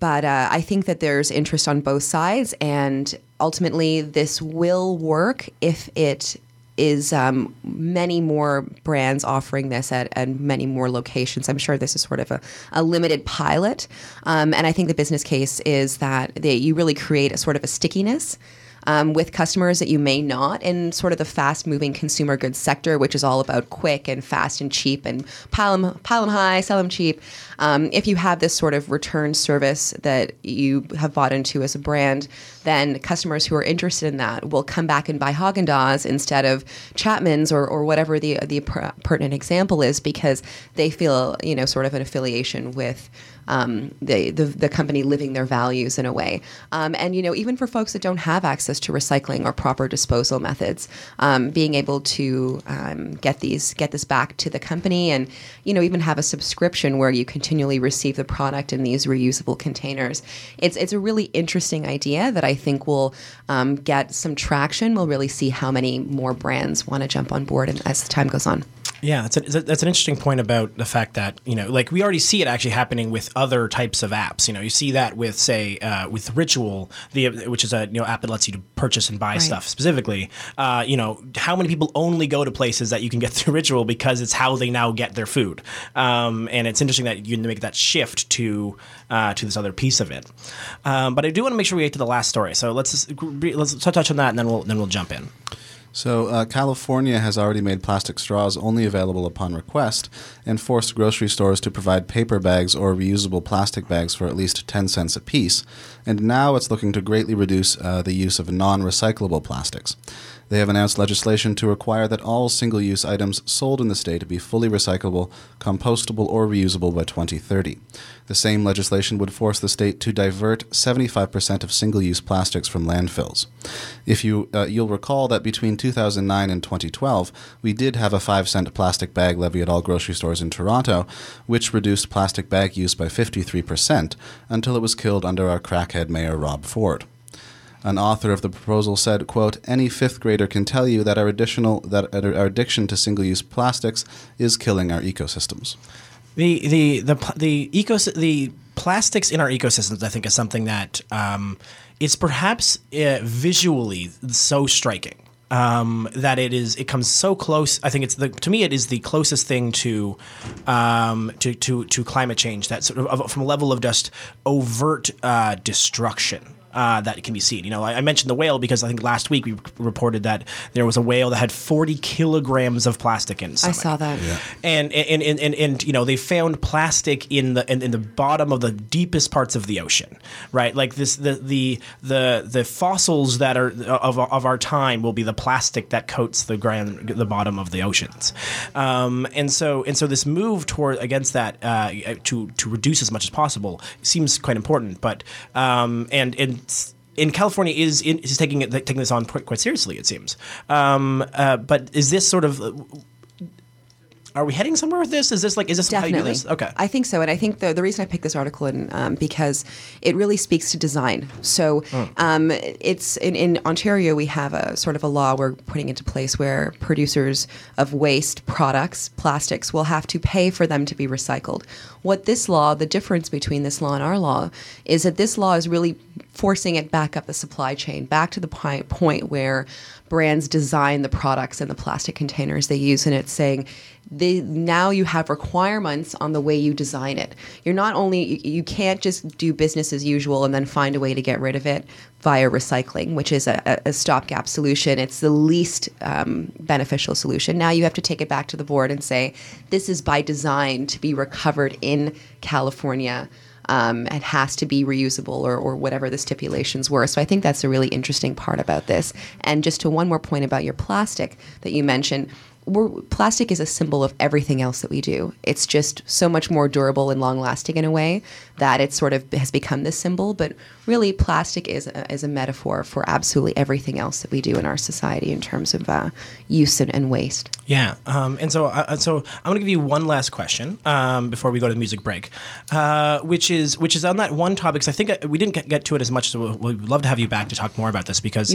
but uh, I think that there's interest on both sides, and ultimately, this will work if it is um, many more brands offering this at, at many more locations. I'm sure this is sort of a, a limited pilot, um, and I think the business case is that they, you really create a sort of a stickiness. Um, with customers that you may not in sort of the fast moving consumer goods sector, which is all about quick and fast and cheap and pile them, pile them high, sell them cheap. Um, if you have this sort of return service that you have bought into as a brand, then customers who are interested in that will come back and buy Haagen Dazs instead of Chapman's or, or whatever the the per- pertinent example is because they feel you know sort of an affiliation with um, the, the, the company living their values in a way. Um, and you know, even for folks that don't have access to recycling or proper disposal methods, um, being able to um, get these get this back to the company, and you know, even have a subscription where you continually receive the product in these reusable containers. It's it's a really interesting idea that I think will um, get some traction. We'll really see how many more brands want to jump on board, and as time goes on. Yeah, that's, a, that's an interesting point about the fact that you know, like we already see it actually happening with other types of apps. You know, you see that with say uh, with Ritual, the which is a you know app that lets you to purchase and buy Right. stuff specifically. Uh, you know, how many people only go to places that you can get through Ritual because it's how they now get their food. Um, and it's interesting that you make that shift to uh, to this other piece of it. Um, but I do want to make sure we get to the last story. So let's just, let's touch on that, and then we'll then we'll jump in. So, uh, California has already made plastic straws only available upon request and forced grocery stores to provide paper bags or reusable plastic bags for at least 10 cents apiece. And now it's looking to greatly reduce uh, the use of non recyclable plastics. They have announced legislation to require that all single use items sold in the state be fully recyclable, compostable, or reusable by 2030. The same legislation would force the state to divert 75% of single use plastics from landfills. If you, uh, you'll recall that between 2009 and 2012, we did have a 5 cent plastic bag levy at all grocery stores in Toronto, which reduced plastic bag use by 53% until it was killed under our crackhead mayor Rob Ford. An author of the proposal said, quote, any fifth grader can tell you that our additional that our addiction to single-use plastics is killing our ecosystems. The the the the ecos the plastics in our ecosystems, I think, is something that um, is perhaps uh, visually so striking. Um, that it is, it comes so close. I think it's the to me it is the closest thing to um, to, to to climate change. That sort of from a level of just overt uh, destruction uh, that can be seen. You know, I, I mentioned the whale because I think last week we reported that there was a whale that had 40 kilograms of plastic in its I saw that. And, and, and, and, and, you know, they found plastic in the in, in the bottom of the deepest parts of the ocean, right? Like this, the the the the fossils that are of, of our time will be the plastic that coats the ground, the bottom of the oceans, um, and so and so this move toward against that uh, to to reduce as much as possible seems quite important. But um, and and in California is is taking it taking this on quite, quite seriously. It seems. Um, uh, but is this sort of are we heading somewhere with this? Is this like is this how you do this? Okay. I think so. And I think the, the reason I picked this article in um, because it really speaks to design. So Hmm. um, it's in, in Ontario, we have a sort of a law we're putting into place where producers of waste products, plastics, will have to pay for them to be recycled. What this law, the difference between this law and our law, is that this law is really forcing it back up the supply chain, back to the point where brands design the products and the plastic containers they use, and it's saying now you have requirements on the way you design it. You're not only you, you can't just do business as usual and then find a way to get rid of it via recycling, which is a, a- a stopgap solution. It's the least um, beneficial solution. Now you have to take it back to the board and say this is by design to be recovered in California. Um, it has to be reusable or, or whatever the stipulations were. So I think that's a really interesting part about this. And just to one more point about your plastic that you mentioned, we're, plastic is a symbol of everything else that we do. It's just so much more durable and long lasting in a way that it sort of has become this symbol. But really, plastic is a, is a metaphor for absolutely everything else that we do in our society in terms of uh, use and, and waste. Yeah, um, and so uh, so I'm going to give you one last question um, before we go to the music break, uh, which is which is on that one topic. 'cause I think uh, we didn't get, get to it as much. So we'd love to have you back to talk more about this because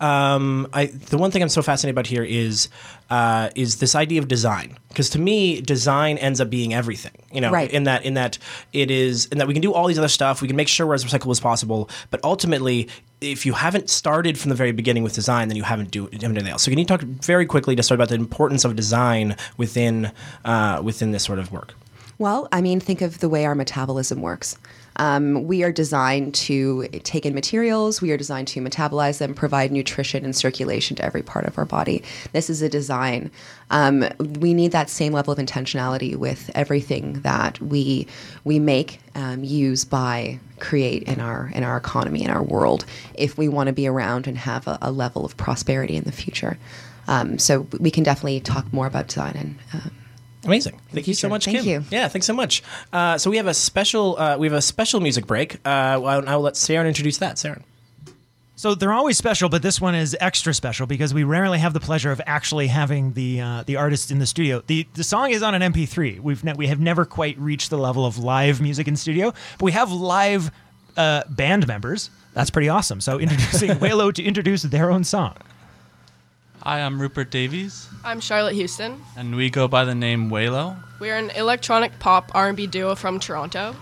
um, I, the one thing I'm so fascinated about here is uh, is this idea of design. Because to me, design ends up being everything. You know, Right. in that in that it is in that we can do all these other stuff. We can make sure we're as recyclable as possible. But ultimately, if you haven't started from the very beginning with design, then you haven't do haven't done anything else. So can you talk very quickly just about the importance of design within uh, within this sort of work? Well, I mean, think of the way our metabolism works. Um, we are designed to take in materials, we are designed to metabolize them, provide nutrition and circulation to every part of our body. This is a design. Um, we need that same level of intentionality with everything that we we make, um, use, buy, create in our in our economy, in our world, if we want to be around and have a, a level of prosperity in the future. Um, so we can definitely talk more about design and. Um, Amazing. Thank you so much, Thank Kim. you. Yeah, thanks so much. Uh, so we have a special uh, we have a special music break. Uh, I'll, I'll let Saren introduce that. Saren. So they're always special, but this one is extra special because we rarely have the pleasure of actually having the uh, the artist in the studio. the The song is on an MP3. We've ne- we have never quite reached the level of live music in studio, but we have live uh, band members. That's pretty awesome. So introducing Waylo to introduce their own song. Hi, I'm Rupert Davies, I'm Charlotte Houston. and we go by the name Waylo. We're an electronic pop R&B duo from Toronto.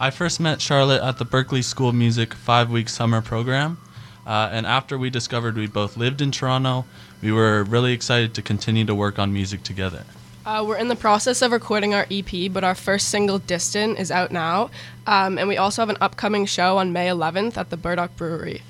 I first met Charlotte at the Berklee School of Music five week summer program, uh, and after we discovered we both lived in Toronto, we were really excited to continue to work on music together. Uh, we're in the process of recording our EP, but our first single, Distant, is out now. Um, and we also have an upcoming show on May 11th at the Burdock Brewery.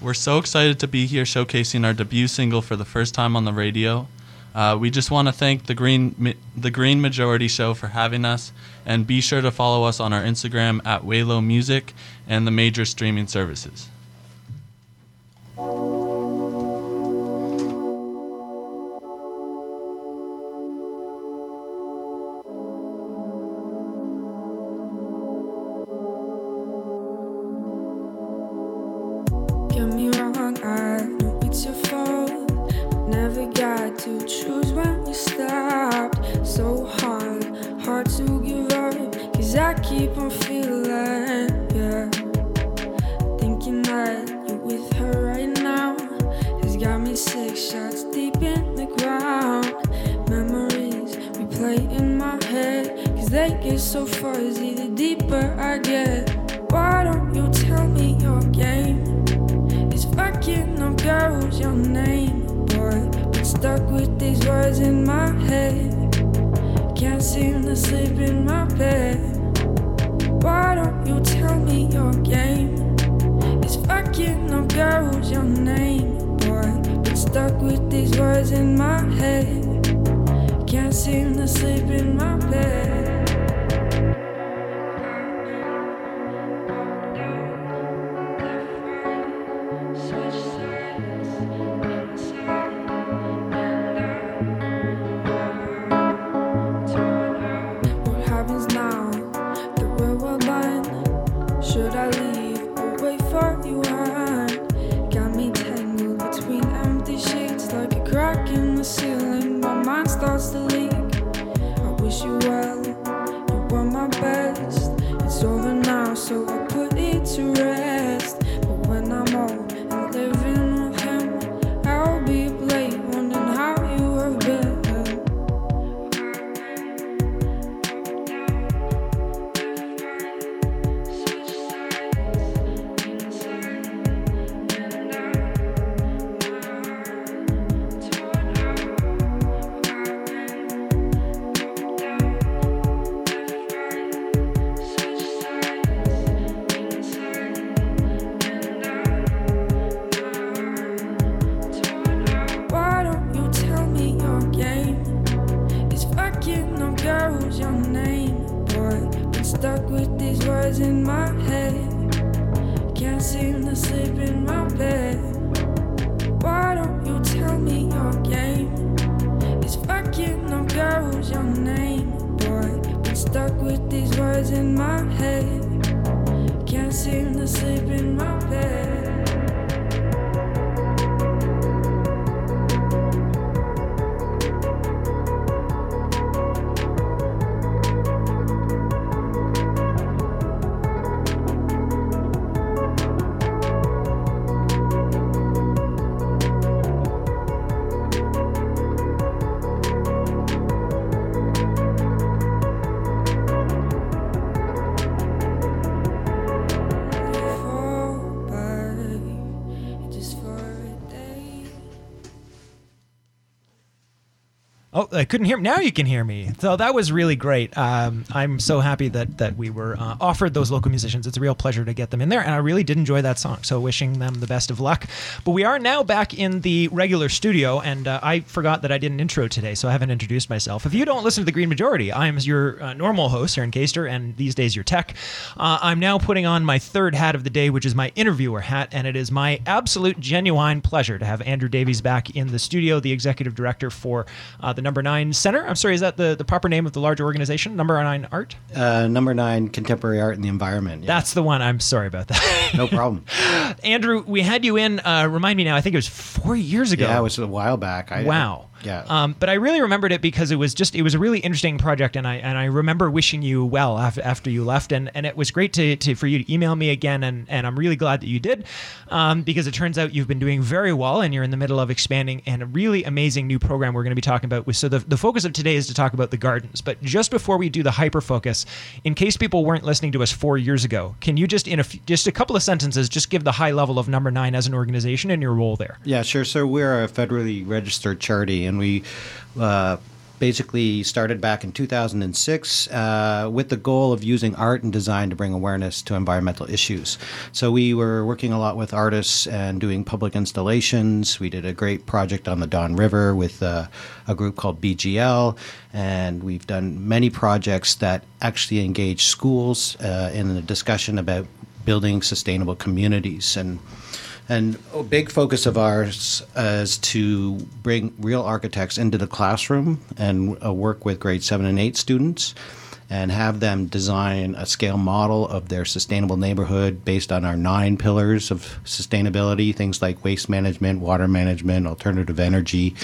We're so excited to be here showcasing our debut single for the first time on the radio. Uh, we just want to thank the Green the Green Majority Show for having us, and be sure to follow us on our Instagram at Waylo Music and the major streaming services. To choose when we stopped. So hard, hard to give up. Cause I keep on feeling, yeah. Thinking that you're with her right now has got me six shots deep in the ground. Memories replay in my head. Cause they get so fuzzy the deeper I get. Why don't you tell me your game? It's fucking up girls, your name, stuck with these words in my head. Can't seem to sleep in my bed. Why don't you tell me your game? It's fucking up girls, your name, boy. Been stuck with these words in my head. Can't seem to sleep in my bed. I couldn't hear. Now you can hear me. So that was really great. Um, I'm so happy that that we were uh, offered those local musicians. It's a real pleasure to get them in there, and I really did enjoy that song. So wishing them the best of luck. But we are now back in the regular studio, and uh, I forgot that I did an intro today, so I haven't introduced myself. If you don't listen to the Green Majority, I am your uh, normal host, Aaron Caster, and these days your tech. Uh, I'm now putting on my third hat of the day, which is my interviewer hat, and it is my absolute genuine pleasure to have Andrew Davies back in the studio, the executive director for uh, the Number Nine Center. I'm sorry, is that the, the proper name of the large organization, Number Nine Art? Uh, number nine, contemporary art and the environment. Yeah, That's the one. I'm sorry about that. no problem. Andrew, we had you in. Uh, remind me now. I think it was four years ago. yeah, it was a while back. I, Wow. Yeah. Um, but I really remembered it because it was just it was a really interesting project, and I and I remember wishing you well after, after you left, and, and it was great to, to for you to email me again, and, and I'm really glad that you did, um, because it turns out you've been doing very well, and you're in the middle of expanding and a really amazing new program we're going to be talking about. With So the the focus of today is to talk about the gardens, but just before we do the hyper focus, in case people weren't listening to us four years ago, can you just in a f- just a couple of sentences just give the high level of Number Nine as an organization and your role there? Yeah, sure. So we're a federally registered charity, and we uh, basically started back in 2006 uh, with the goal of using art and design to bring awareness to environmental issues. So we were working a lot with artists and doing public installations. We did a great project on the Don River with uh, a group called BGL, and we've done many projects that actually engage schools uh, in a discussion about building sustainable communities and and a big focus of ours is to bring real architects into the classroom and uh, work with grade seven and eight students and have them design a scale model of their sustainable neighborhood based on our nine pillars of sustainability things like waste management, water management, alternative energy.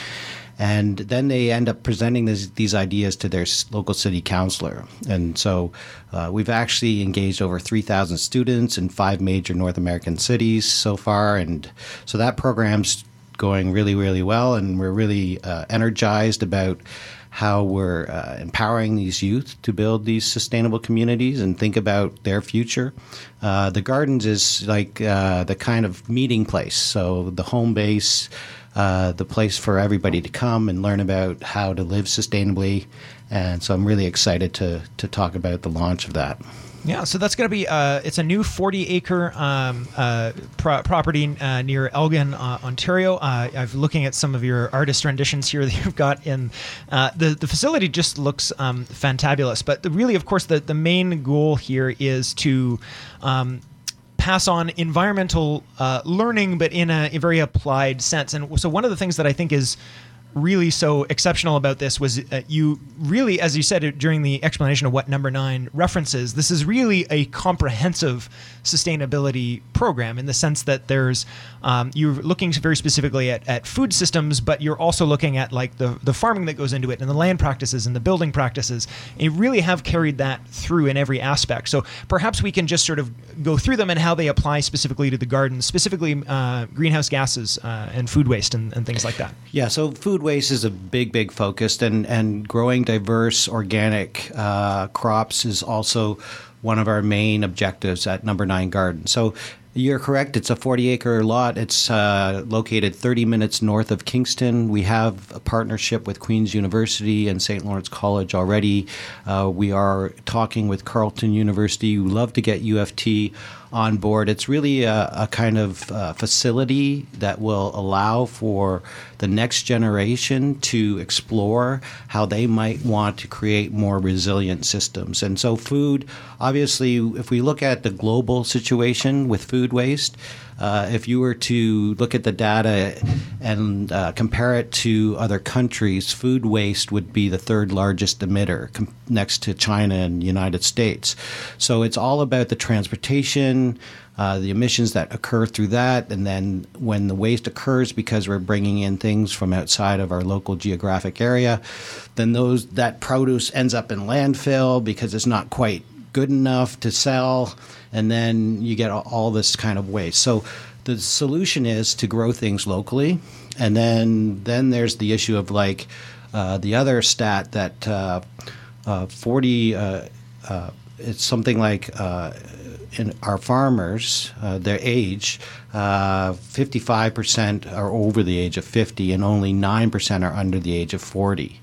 And then they end up presenting this, these ideas to their local city councilor. And so uh, we've actually engaged over 3,000 students in five major North American cities so far. And so that program's going really, really well. And we're really uh, energized about how we're uh, empowering these youth to build these sustainable communities and think about their future. Uh, the gardens is like uh, the kind of meeting place. So the home base, uh, the place for everybody to come and learn about how to live sustainably. And so I'm really excited to, to talk about the launch of that. Yeah, so that's going to be uh, it's a new 40 acre um, uh, pro- property uh, near Elgin, uh, Ontario. Uh, I'm looking at some of your artist renditions here that you've got in the the facility. Just looks um, fantabulous. But the, really, of course, the the main goal here is to um, pass on environmental uh, learning, but in a, a very applied sense. And so, one of the things that I think is really so exceptional about this was uh, you really, as you said during the explanation of what number nine references, this is really a comprehensive sustainability program in the sense that there's um, you're looking very specifically at, at food systems, but you're also looking at like the, the farming that goes into it and the land practices and the building practices. And you really have carried that through in every aspect. So perhaps we can just sort of go through them and how they apply specifically to the garden, specifically uh, greenhouse gases uh, and food waste and, and things like that. Yeah, so food waste is a big, big focus, and, and growing diverse organic uh, crops is also one of our main objectives at Number Nine Garden. So you're correct. It's a 40 acre lot. It's uh, located 30 minutes north of Kingston. We have a partnership with Queen's University and St. Lawrence College already. Uh, we are talking with Carleton University. We love to get U of T on board. It's really a, a kind of uh, facility that will allow for the next generation to explore how they might want to create more resilient systems. And so, food, obviously, if we look at the global situation with food waste, uh, if you were to look at the data and uh, compare it to other countries, food waste would be the third largest emitter com- next to China and United States. So it's all about the transportation, uh, the emissions that occur through that, and then when the waste occurs because we're bringing in things from outside of our local geographic area, then those that produce ends up in landfill because it's not quite good enough to sell, and then you get all, this kind of waste. So the solution is to grow things locally, and then then there's the issue of like uh, the other stat that uh, uh, 40 uh, uh, it's something like uh, in our farmers, their age, uh, 55% are over the age of 50, and only 9% are under the age of 40.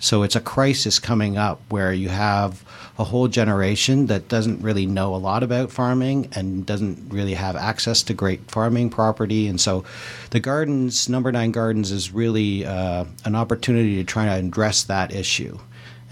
So it's a crisis coming up where you have a whole generation that doesn't really know a lot about farming and doesn't really have access to great farming property. And so the gardens, number nine gardens, is really uh, an opportunity to try to address that issue.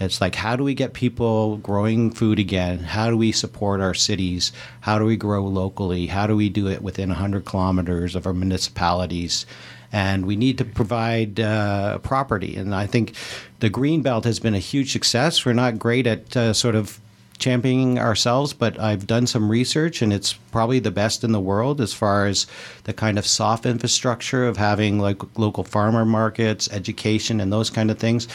It's like, how do we get people growing food again? How do we support our cities? How do we grow locally? How do we do it within 100 kilometers of our municipalities? And we need to provide uh, property. And I think the green belt has been a huge success. We're not great at uh, sort of championing ourselves, but I've done some research and it's probably the best in the world as far as the kind of soft infrastructure of having like local farmer markets, education, and those kind of things.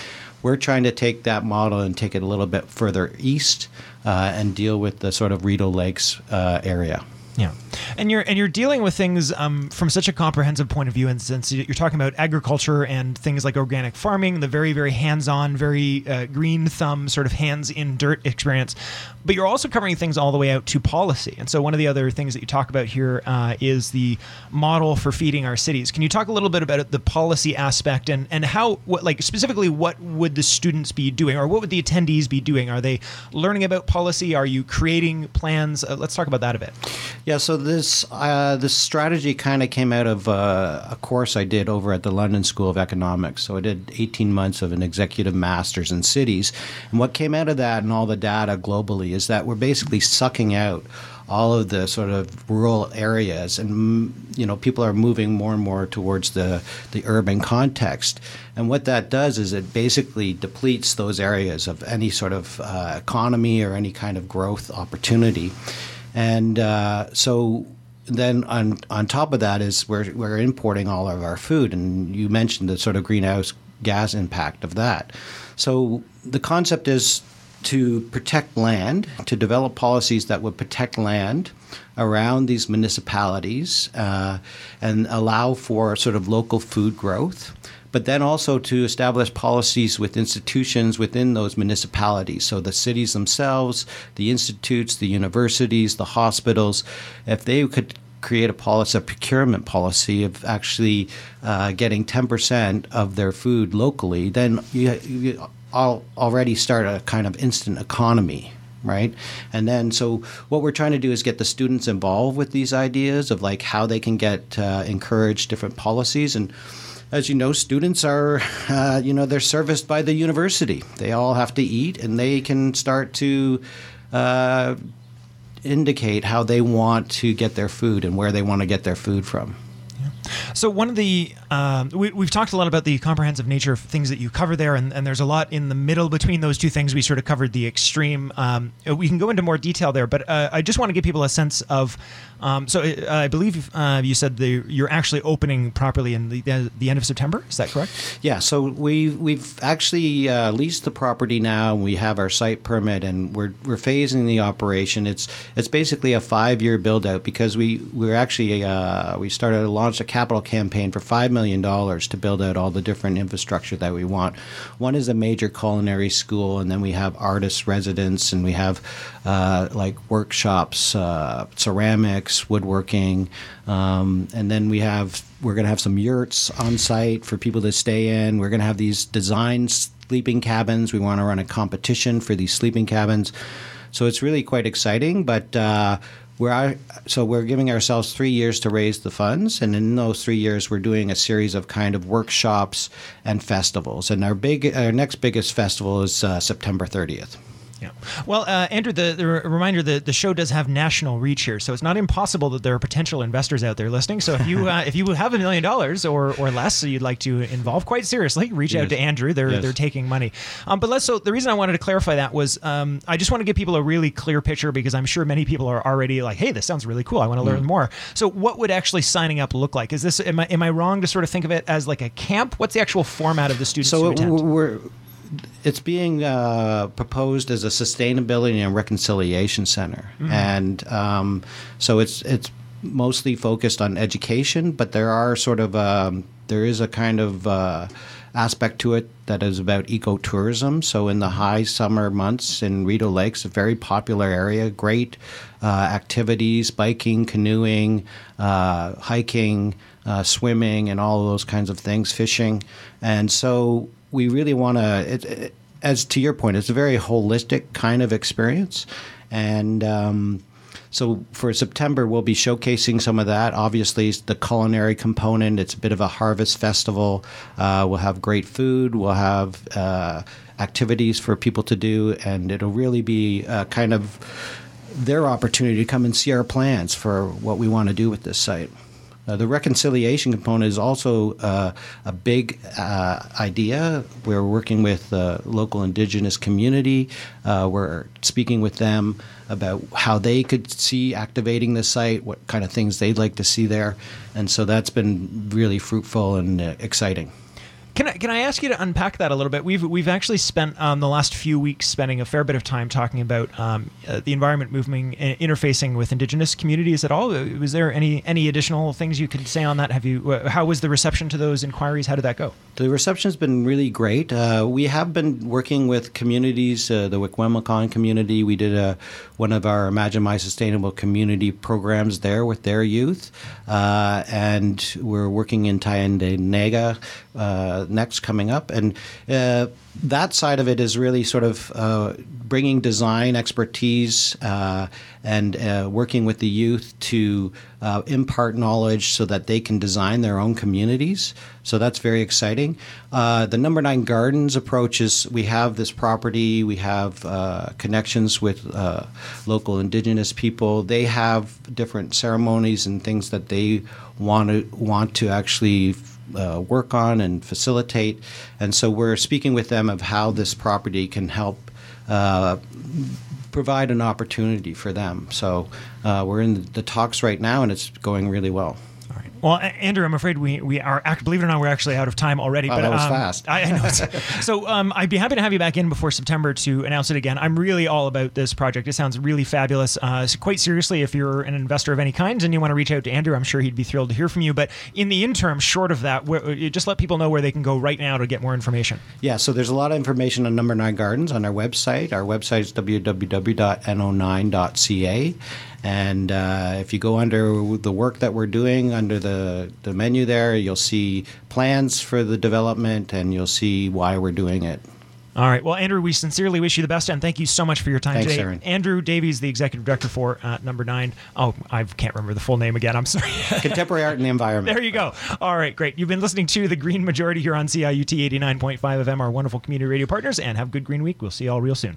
We're trying to take that model and take it a little bit further east uh, and deal with the sort of Rideau Lakes uh, area. Yeah, and you're and you're dealing with things um, from such a comprehensive point of view, and since you're talking about agriculture and things like organic farming, the very very hands-on, very uh, green thumb sort of hands in dirt experience, but you're also covering things all the way out to policy. And so one of the other things that you talk about here uh, is the model for feeding our cities. Can you talk a little bit about the policy aspect and and how what like specifically what would the students be doing, or what would the attendees be doing? Are they learning about policy? Are you creating plans? Uh, let's talk about that a bit. Yeah, so this uh, this strategy kind of came out of uh, a course I did over at the London School of Economics. So I did 18 months of an executive master's in cities, and what came out of that and all the data globally is that we're basically sucking out all of the sort of rural areas and mm, you know people are moving more and more towards the the urban context. And what that does is it basically depletes those areas of any sort of uh, economy or any kind of growth opportunity and uh, so then on on top of that is we're we're importing all of our food, and you mentioned the sort of greenhouse gas impact of that. So the concept is to protect land, to develop policies that would protect land around these municipalities uh, and allow for sort of local food growth but then also to establish policies with institutions within those municipalities. So the cities themselves, the institutes, the universities, the hospitals, if they could create a policy, a procurement policy of actually uh, getting 10% of their food locally, then you, you already start a kind of instant economy right? And then, so what we're trying to do is get the students involved with these ideas of like how they can get uh, different policies. And as you know, students are, uh, you know, they're serviced by the university. They all have to eat, and they can start to uh, indicate how they want to get their food and where they want to get their food from. So one of the um, we, have talked a lot about the comprehensive nature of things that you cover there, and, and, there's a lot in the middle between those two things. We sort of covered the extreme. Um, we can go into more detail there, but uh, I just want to give people a sense of. Um, so uh, I believe uh, you said the, you're actually opening properly in the, the end of September. Is that correct? Yeah. So we we've actually uh, leased the property now, and we have our site permit, and we're we're phasing the operation. It's it's basically a five year build out because we we're actually uh, we started to launch a capital campaign for $5 million dollars to build out all the different infrastructure that we want. One is a major culinary school, and then we have artists' residents, and we have uh, like workshops, uh, ceramics, woodworking, um, and then we have we're going to have some yurts on site for people to stay in. We're going to have these design sleeping cabins. We want to run a competition for these sleeping cabins. So it's really quite exciting, but uh, we're so we're giving ourselves three years to raise the funds, and in those three years, we're doing a series of kind of workshops and festivals. And our big, our next biggest festival is uh, September 30th. Yeah. Well, uh, Andrew, the, the reminder that the show does have national reach here, so it's not impossible that there are potential investors out there listening. So if you uh, if you have a million dollars or or less, so you'd like to involve quite seriously, reach yes. out to Andrew. They're yes. they're taking money. Um, but let's. So the reason I wanted to clarify that was um, I just want to give people a really clear picture because I'm sure many people are already like, hey, this sounds really cool. I want to learn mm. more. So what would actually signing up look like? Is this am I am I wrong to sort of think of it as like a camp? What's the actual format of the students? So we're it's being uh, proposed as a sustainability and reconciliation center, mm-hmm. and um, so it's it's mostly focused on education, but there are sort of um, there is a kind of uh, aspect to it that is about ecotourism. So in the high summer months in Rideau Lakes, a very popular area, great uh, activities, biking, canoeing, uh, hiking, uh, swimming, and all of those kinds of things, fishing, and so we really want to. As to your point, it's a very holistic kind of experience, and. Um, so for September, we'll be showcasing some of that. Obviously, the culinary component. It's a bit of a harvest festival. Uh, we'll have great food. We'll have uh, activities for people to do, and it'll really be uh, kind of their opportunity to come and see our plans for what we want to do with this site. Uh, the reconciliation component is also uh, a big uh, idea. We're working with the local indigenous community. Uh, we're speaking with them about how they could see activating the site, what kind of things they'd like to see there. And so that's been really fruitful and uh, exciting. Can I, can I ask you to unpack that a little bit? We've we've actually spent um, the last few weeks spending a fair bit of time talking about um, uh, the environment movement uh, interfacing with Indigenous communities at all. Uh, Was there any any additional things you could say on that? Have you how was the reception to those inquiries? How did that go? The reception has been really great. Uh, we have been working with communities, uh, the Wikwemikong community. We did a, one of our Imagine My Sustainable Community programs there with their youth. And we're working in Tyendinaga uh, next coming up. And uh, that side of it is really sort of uh, bringing design expertise uh, and uh, working with the youth to uh, impart knowledge so that they can design their own communities. So that's very exciting. Uh, the number nine gardens approach is we have this property, we have connections with local indigenous people. They have different ceremonies and things that they want to want to actually uh, work on and facilitate. And so we're speaking with them of how this property can help uh, provide an opportunity for them. So uh, we're in the talks right now, and it's going really well. Well, Andrew, I'm afraid we, we are, believe it or not, we're actually out of time already. Wow, but that was um, fast. I, I know. so um, I'd be happy to have you back in before September to announce it again. I'm really all about this project. It sounds really fabulous. Uh, so quite seriously, if you're an investor of any kind and you want to reach out to Andrew, I'm sure he'd be thrilled to hear from you. But in the interim, short of that, uh, just let people know where they can go right now to get more information. Yeah, so there's a lot of information on Number Nine Gardens on our website. Our website is www.no9.ca. And uh, if you go under the work that we're doing under the, the menu there, you'll see plans for the development and you'll see why we're doing it. All right. Well, Andrew, we sincerely wish you the best, and thank you so much for your time Thanks, today. Aaron. Andrew Davies, the executive director for uh, Number Nine. Oh, I can't remember the full name again. I'm sorry. Contemporary art and the environment. There you go. All right, great. You've been listening to the Green Majority here on CIUT 89.5 FM, our wonderful community radio partners, and have a good Green Week. We'll see you all real soon.